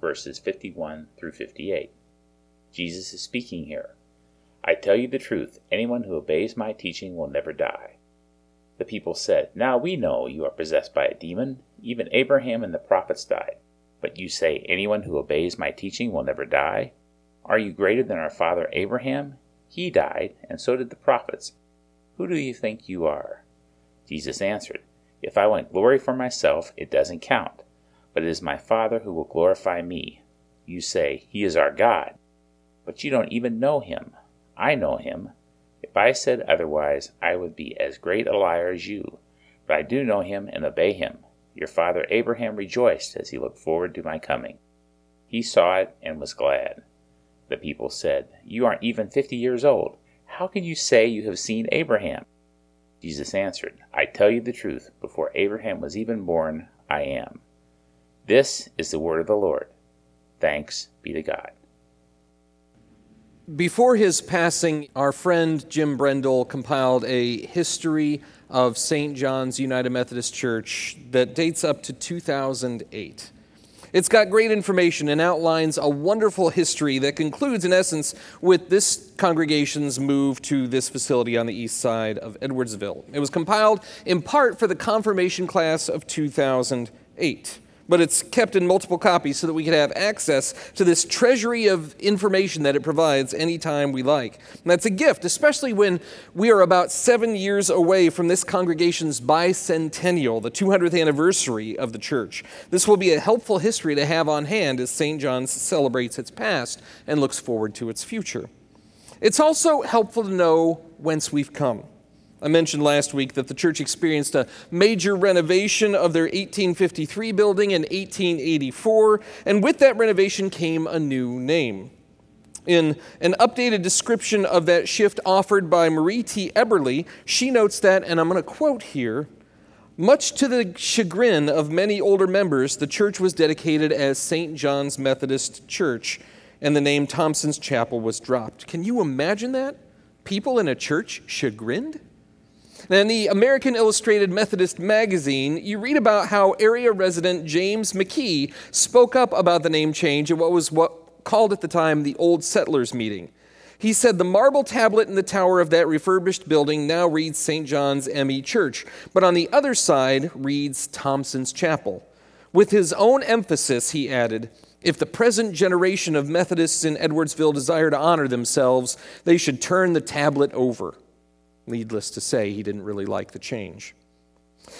verses 51 through 58. Jesus is speaking here. I tell you the truth, anyone who obeys my teaching will never die. The people said, Now we know you are possessed by a demon. Even Abraham and the prophets died. But you say, Anyone who obeys my teaching will never die? Are you greater than our father Abraham? He died, and so did the prophets. Who do you think you are? Jesus answered, If I want glory for myself, it doesn't count, but it is my Father who will glorify me. You say, He is our God, but you don't even know Him. I know Him. If I said otherwise, I would be as great a liar as you. But I do know Him and obey Him. Your father Abraham rejoiced as he looked forward to my coming. He saw it and was glad. The people said, You aren't even fifty years old. How can you say you have seen Abraham? Jesus answered, I tell you the truth, before Abraham was even born, I am. This is the word of the Lord. Thanks be to God. Before his passing, our friend Jim Brendel compiled a history of St. John's United Methodist Church that dates up to 2008. It's got great information and outlines a wonderful history that concludes, in essence, with this congregation's move to this facility on the east side of Edwardsville. It was compiled in part for the confirmation class of 2008 but it's kept in multiple copies so that we can have access to this treasury of information that it provides anytime we like. And that's a gift, especially when we are about seven years away from this congregation's bicentennial, the 200th anniversary of the church. This will be a helpful history to have on hand as St. John's celebrates its past and looks forward to its future. It's also helpful to know whence we've come. I mentioned last week that the church experienced a major renovation of their 1853 building in 1884, and with that renovation came a new name. In an updated description of that shift offered by Marie T. Eberly, she notes that, and I'm going to quote here much to the chagrin of many older members, the church was dedicated as St. John's Methodist Church, and the name Thompson's Chapel was dropped. Can you imagine that? People in a church chagrined? Now, in the American Illustrated Methodist magazine, you read about how area resident James McKee spoke up about the name change at what was what called at the time the Old Settlers Meeting. He said the marble tablet in the tower of that refurbished building now reads St. John's M.E. Church, but on the other side reads Thompson's Chapel. With his own emphasis, he added, if the present generation of Methodists in Edwardsville desire to honor themselves, they should turn the tablet over. Needless to say, he didn't really like the change.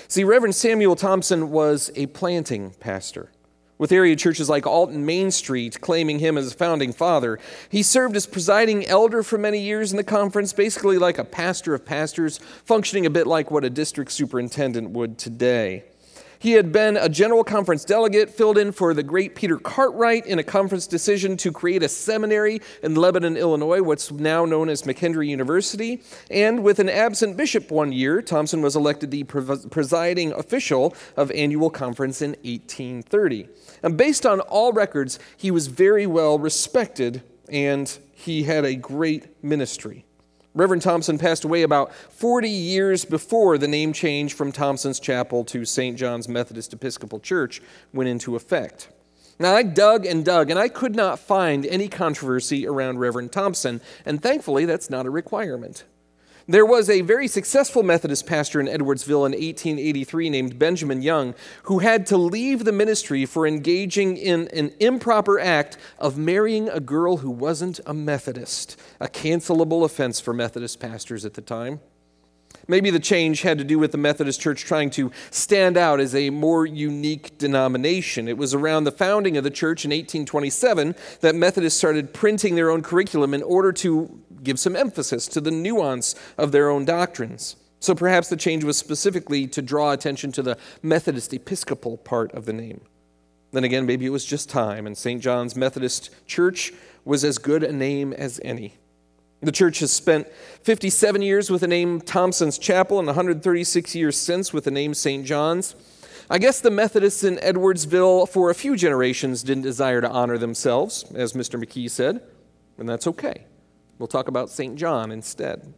See, Reverend Samuel Thompson was a planting pastor. With area churches like Alton Main Street claiming him as a founding father, he served as presiding elder for many years in the conference, basically like a pastor of pastors, functioning a bit like what a district superintendent would today. He had been a general conference delegate, filled in for the great Peter Cartwright in a conference decision to create a seminary in Lebanon, Illinois, what's now known as McKendree University. And with an absent bishop one year, Thompson was elected the presiding official of annual conference in 1830. And based on all records, he was very well respected and he had a great ministry. Reverend Thompson passed away about 40 years before the name change from Thompson's Chapel to St. John's Methodist Episcopal Church went into effect. Now, I dug and dug, and I could not find any controversy around Reverend Thompson, and thankfully, that's not a requirement. There was a very successful Methodist pastor in Edwardsville in 1883 named Benjamin Young who had to leave the ministry for engaging in an improper act of marrying a girl who wasn't a Methodist, a cancelable offense for Methodist pastors at the time. Maybe the change had to do with the Methodist Church trying to stand out as a more unique denomination. It was around the founding of the church in 1827 that Methodists started printing their own curriculum in order to give some emphasis to the nuance of their own doctrines. So perhaps the change was specifically to draw attention to the Methodist Episcopal part of the name. Then again, maybe it was just time, and St. John's Methodist Church was as good a name as any. The church has spent 57 years with the name Thompson's Chapel and 136 years since with the name St. John's. I guess the Methodists in Edwardsville for a few generations didn't desire to honor themselves, as Mr. McKee said, and that's okay. We'll talk about St. John instead.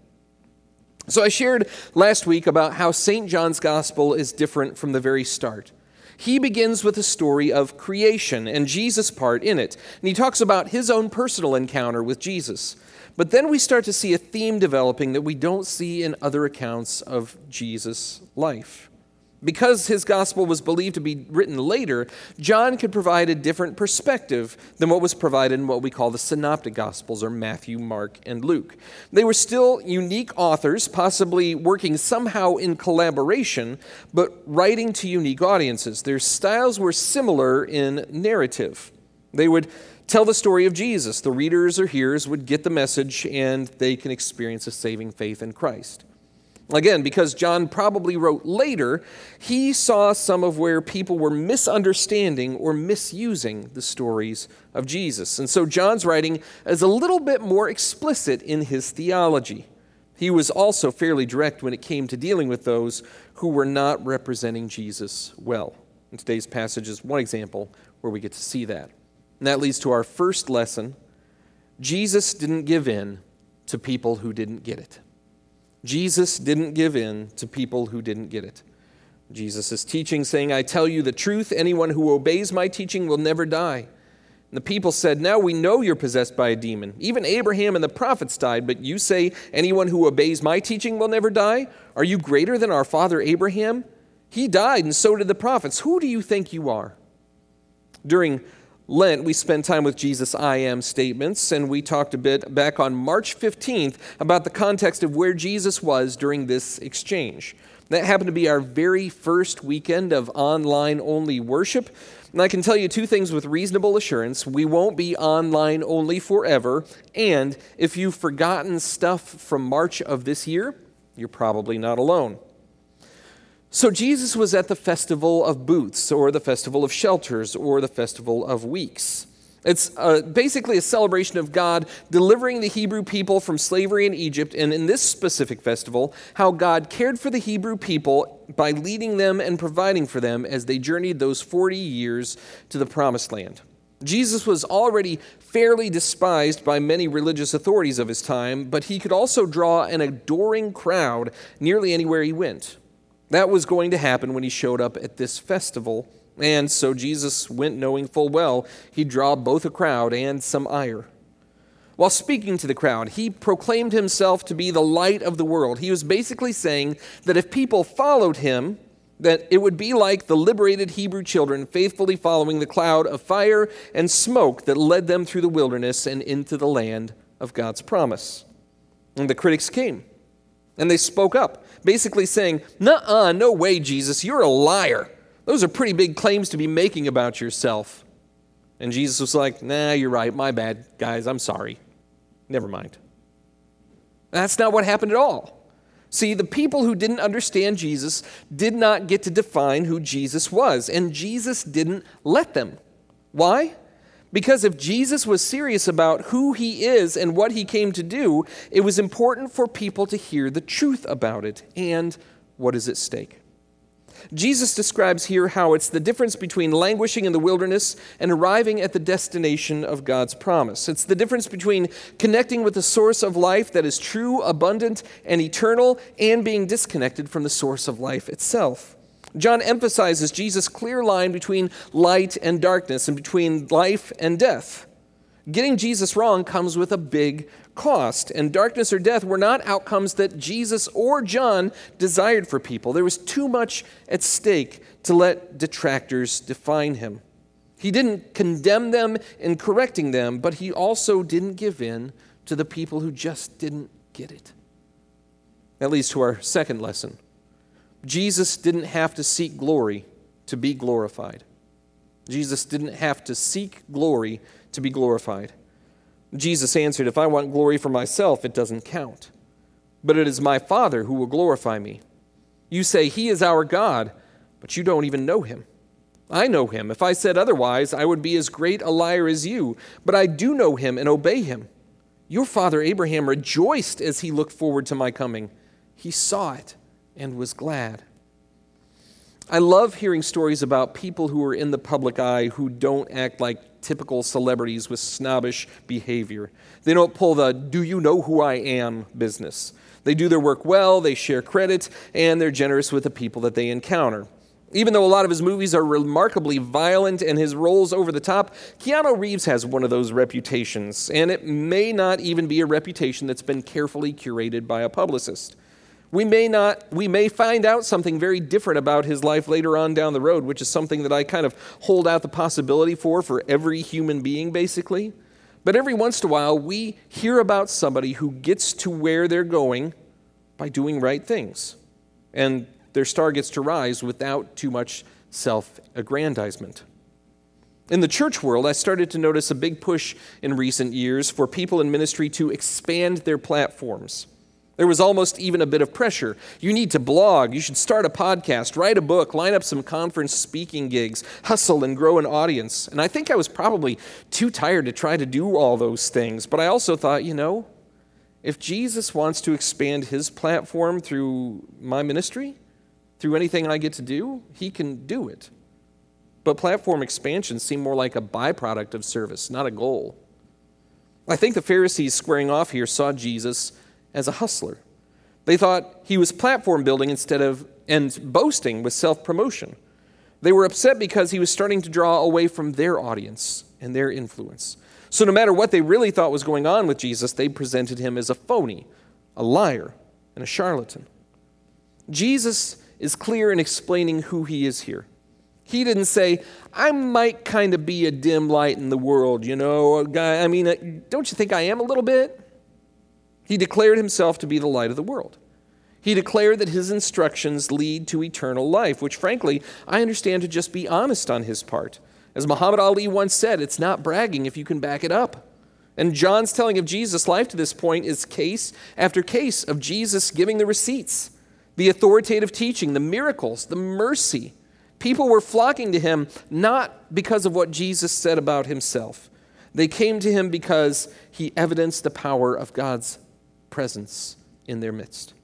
So I shared last week about how St. John's Gospel is different from the very start. He begins with a story of creation and Jesus' part in it, and he talks about his own personal encounter with Jesus. But then we start to see a theme developing that we don't see in other accounts of Jesus' life. Because his gospel was believed to be written later, John could provide a different perspective than what was provided in what we call the synoptic gospels, or Matthew, Mark, and Luke. They were still unique authors, possibly working somehow in collaboration, but writing to unique audiences. Their styles were similar in narrative. They would tell the story of Jesus. The readers or hearers would get the message, and they can experience a saving faith in Christ. Again, because John probably wrote later, he saw some of where people were misunderstanding or misusing the stories of Jesus. And so John's writing is a little bit more explicit in his theology. He was also fairly direct when it came to dealing with those who were not representing Jesus well. And today's passage is one example where we get to see that. And that leads to our first lesson Jesus didn't give in to people who didn't get it. Jesus didn't give in to people who didn't get it. Jesus is teaching, saying, I tell you the truth, anyone who obeys my teaching will never die. And the people said, Now we know you're possessed by a demon. Even Abraham and the prophets died, but you say, Anyone who obeys my teaching will never die? Are you greater than our father Abraham? He died, and so did the prophets. Who do you think you are? During Lent, we spend time with Jesus' I am statements, and we talked a bit back on March 15th about the context of where Jesus was during this exchange. That happened to be our very first weekend of online only worship. And I can tell you two things with reasonable assurance. We won't be online only forever. And if you've forgotten stuff from March of this year, you're probably not alone. So Jesus was at the festival of booths, or the festival of shelters, or the festival of weeks. It's uh, basically a celebration of God delivering the Hebrew people from slavery in Egypt, and in this specific festival, how God cared for the Hebrew people by leading them and providing for them as they journeyed those 40 years to the promised land. Jesus was already fairly despised by many religious authorities of his time, but he could also draw an adoring crowd nearly anywhere he went. That was going to happen when he showed up at this festival. And so Jesus went knowing full well he'd draw both a crowd and some ire. While speaking to the crowd, he proclaimed himself to be the light of the world. He was basically saying that if people followed him, that it would be like the liberated Hebrew children faithfully following the cloud of fire and smoke that led them through the wilderness and into the land of God's promise. And the critics came. And they spoke up, basically saying, Nuh no way, Jesus, you're a liar. Those are pretty big claims to be making about yourself. And Jesus was like, Nah, you're right. My bad, guys. I'm sorry. Never mind. That's not what happened at all. See, the people who didn't understand Jesus did not get to define who Jesus was, and Jesus didn't let them. Why? Because if Jesus was serious about who he is and what he came to do, it was important for people to hear the truth about it and what is at stake. Jesus describes here how it's the difference between languishing in the wilderness and arriving at the destination of God's promise. It's the difference between connecting with the source of life that is true, abundant, and eternal, and being disconnected from the source of life itself. John emphasizes Jesus' clear line between light and darkness and between life and death. Getting Jesus wrong comes with a big cost, and darkness or death were not outcomes that Jesus or John desired for people. There was too much at stake to let detractors define him. He didn't condemn them in correcting them, but he also didn't give in to the people who just didn't get it. That leads to our second lesson Jesus didn't have to seek glory to be glorified. Jesus didn't have to seek glory to be glorified. Jesus answered, If I want glory for myself, it doesn't count. But it is my Father who will glorify me. You say, He is our God, but you don't even know Him. I know him. If I said otherwise, I would be as great a liar as you. But I do know him and obey him. Your father Abraham rejoiced as he looked forward to my coming. He saw it and was glad. I love hearing stories about people who are in the public eye who don't act like typical celebrities with snobbish behavior. They don't pull the do you know who I am business. They do their work well, they share credit, and they're generous with the people that they encounter. Even though a lot of his movies are remarkably violent and his roles over the top, Keanu Reeves has one of those reputations, and it may not even be a reputation that's been carefully curated by a publicist. We may not we may find out something very different about his life later on down the road, which is something that I kind of hold out the possibility for for every human being basically. But every once in a while we hear about somebody who gets to where they're going by doing right things. And their star gets to rise without too much self-aggrandizement. In the church world, I started to notice a big push in recent years for people in ministry to expand their platforms. There was almost even a bit of pressure. You need to blog, you should start a podcast, write a book, line up some conference speaking gigs, hustle and grow an audience. And I think I was probably too tired to try to do all those things. But I also thought, you know, if Jesus wants to expand his platform through my ministry, through anything I get to do, he can do it. But platform expansion seemed more like a byproduct of service, not a goal. I think the Pharisees squaring off here saw Jesus as a hustler. They thought he was platform building instead of and boasting with self promotion. They were upset because he was starting to draw away from their audience and their influence. So, no matter what they really thought was going on with Jesus, they presented him as a phony, a liar, and a charlatan. Jesus is clear in explaining who he is here. He didn't say, I might kind of be a dim light in the world, you know, guy. I mean, uh, don't you think I am a little bit? He declared himself to be the light of the world. He declared that his instructions lead to eternal life, which, frankly, I understand to just be honest on his part. As Muhammad Ali once said, it's not bragging if you can back it up. And John's telling of Jesus' life to this point is case after case of Jesus giving the receipts, the authoritative teaching, the miracles, the mercy. People were flocking to him not because of what Jesus said about himself. They came to him because he evidenced the power of God's presence in their midst.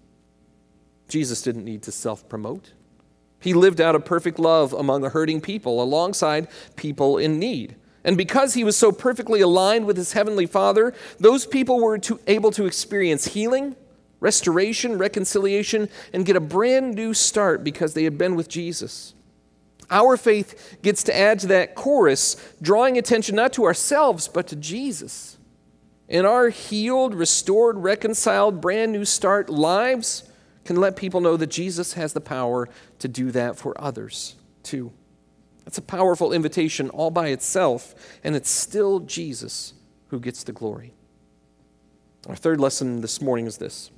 Jesus didn't need to self promote. He lived out a perfect love among a hurting people alongside people in need. And because he was so perfectly aligned with his heavenly Father, those people were to, able to experience healing, restoration, reconciliation, and get a brand new start because they had been with Jesus. Our faith gets to add to that chorus, drawing attention not to ourselves, but to Jesus. And our healed, restored, reconciled, brand new start lives can let people know that Jesus has the power to do that for others too. That's a powerful invitation all by itself, and it's still Jesus who gets the glory. Our third lesson this morning is this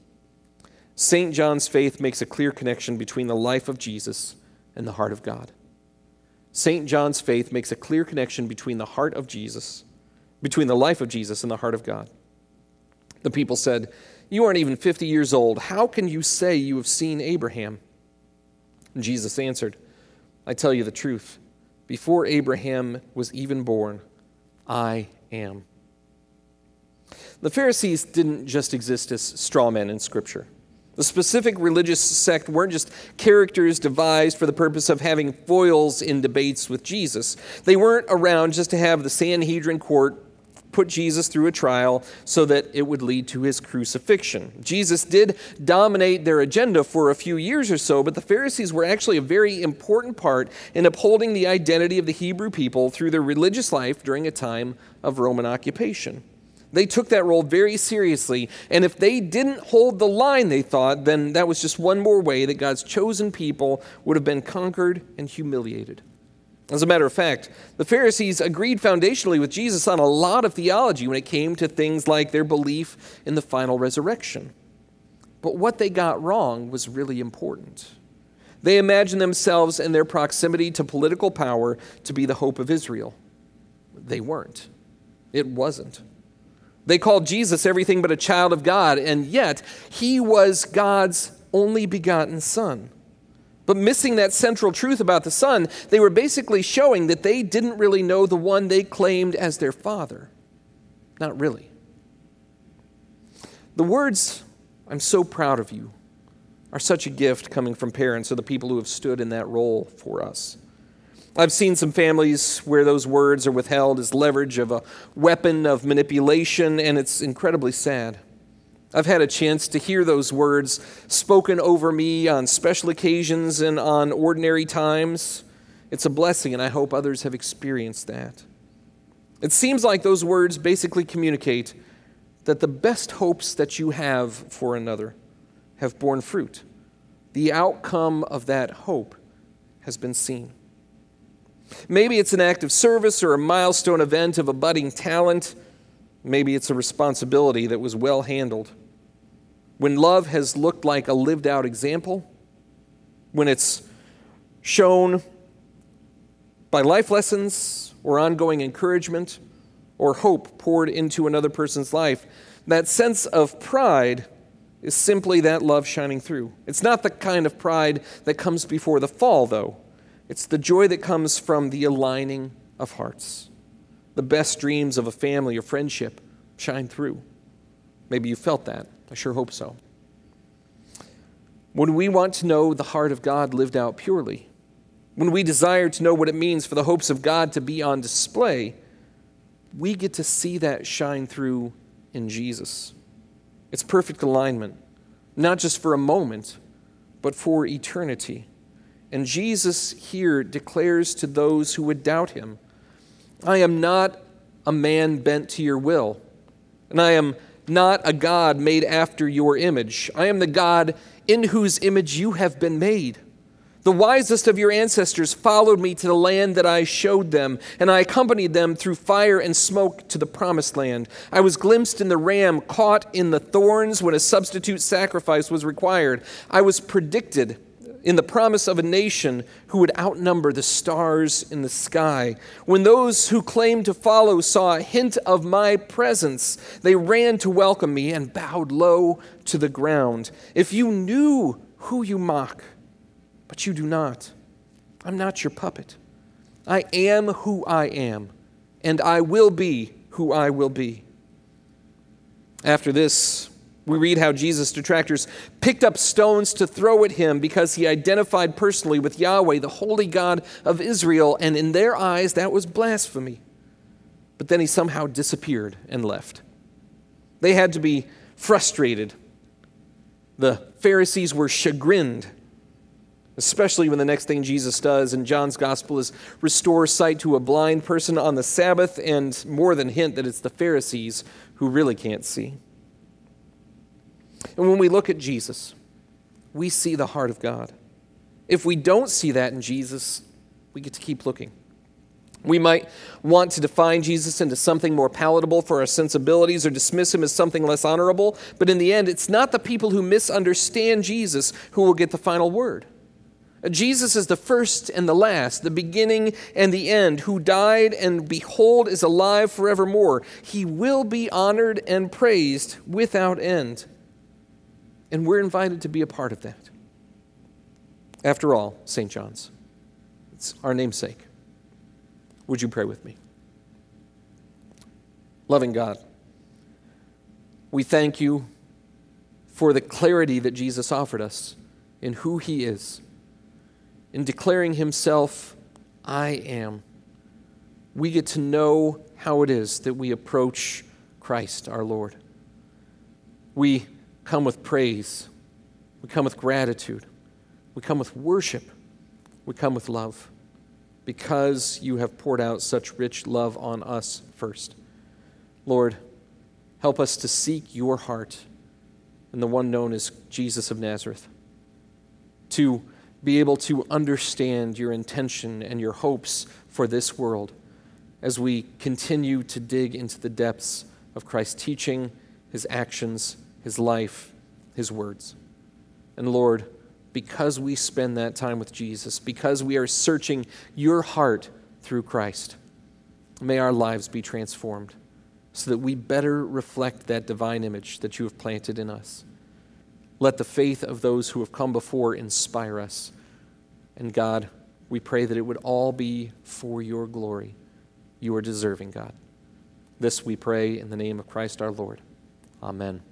St. John's faith makes a clear connection between the life of Jesus and the heart of God. St. John's faith makes a clear connection between the heart of Jesus between the life of Jesus and the heart of God. The people said, You aren't even 50 years old. How can you say you have seen Abraham? And Jesus answered, I tell you the truth. Before Abraham was even born, I am. The Pharisees didn't just exist as straw men in Scripture. The specific religious sect weren't just characters devised for the purpose of having foils in debates with Jesus. They weren't around just to have the Sanhedrin court put Jesus through a trial so that it would lead to his crucifixion. Jesus did dominate their agenda for a few years or so, but the Pharisees were actually a very important part in upholding the identity of the Hebrew people through their religious life during a time of Roman occupation. They took that role very seriously, and if they didn't hold the line, they thought, then that was just one more way that God's chosen people would have been conquered and humiliated. As a matter of fact, the Pharisees agreed foundationally with Jesus on a lot of theology when it came to things like their belief in the final resurrection. But what they got wrong was really important. They imagined themselves and their proximity to political power to be the hope of Israel. They weren't. It wasn't. They called Jesus everything but a child of God, and yet he was God's only begotten Son. But missing that central truth about the Son, they were basically showing that they didn't really know the one they claimed as their Father. Not really. The words, I'm so proud of you, are such a gift coming from parents or the people who have stood in that role for us. I've seen some families where those words are withheld as leverage of a weapon of manipulation, and it's incredibly sad. I've had a chance to hear those words spoken over me on special occasions and on ordinary times. It's a blessing, and I hope others have experienced that. It seems like those words basically communicate that the best hopes that you have for another have borne fruit. The outcome of that hope has been seen. Maybe it's an act of service or a milestone event of a budding talent. Maybe it's a responsibility that was well handled. When love has looked like a lived out example, when it's shown by life lessons or ongoing encouragement or hope poured into another person's life, that sense of pride is simply that love shining through. It's not the kind of pride that comes before the fall, though. It's the joy that comes from the aligning of hearts. The best dreams of a family or friendship shine through. Maybe you felt that. I sure hope so. When we want to know the heart of God lived out purely, when we desire to know what it means for the hopes of God to be on display, we get to see that shine through in Jesus. It's perfect alignment, not just for a moment, but for eternity. And Jesus here declares to those who would doubt him I am not a man bent to your will, and I am not a God made after your image. I am the God in whose image you have been made. The wisest of your ancestors followed me to the land that I showed them, and I accompanied them through fire and smoke to the promised land. I was glimpsed in the ram, caught in the thorns when a substitute sacrifice was required. I was predicted in the promise of a nation who would outnumber the stars in the sky. When those who claimed to follow saw a hint of my presence, they ran to welcome me and bowed low to the ground. If you knew who you mock, but you do not, I'm not your puppet. I am who I am, and I will be who I will be. After this, we read how Jesus' detractors picked up stones to throw at him because he identified personally with Yahweh, the holy God of Israel, and in their eyes, that was blasphemy. But then he somehow disappeared and left. They had to be frustrated. The Pharisees were chagrined, especially when the next thing Jesus does in John's gospel is restore sight to a blind person on the Sabbath, and more than hint that it's the Pharisees who really can't see. And when we look at Jesus, we see the heart of God. If we don't see that in Jesus, we get to keep looking. We might want to define Jesus into something more palatable for our sensibilities or dismiss him as something less honorable, but in the end, it's not the people who misunderstand Jesus who will get the final word. Jesus is the first and the last, the beginning and the end, who died and behold is alive forevermore. He will be honored and praised without end. And we're invited to be a part of that. After all, St. John's, it's our namesake. Would you pray with me? Loving God, we thank you for the clarity that Jesus offered us in who he is, in declaring himself, I am. We get to know how it is that we approach Christ our Lord. We come with praise. We come with gratitude. We come with worship. We come with love because you have poured out such rich love on us first. Lord, help us to seek your heart and the one known as Jesus of Nazareth, to be able to understand your intention and your hopes for this world as we continue to dig into the depths of Christ's teaching, his actions, his life, his words. And Lord, because we spend that time with Jesus, because we are searching your heart through Christ, may our lives be transformed so that we better reflect that divine image that you have planted in us. Let the faith of those who have come before inspire us. And God, we pray that it would all be for your glory. You are deserving, God. This we pray in the name of Christ our Lord. Amen.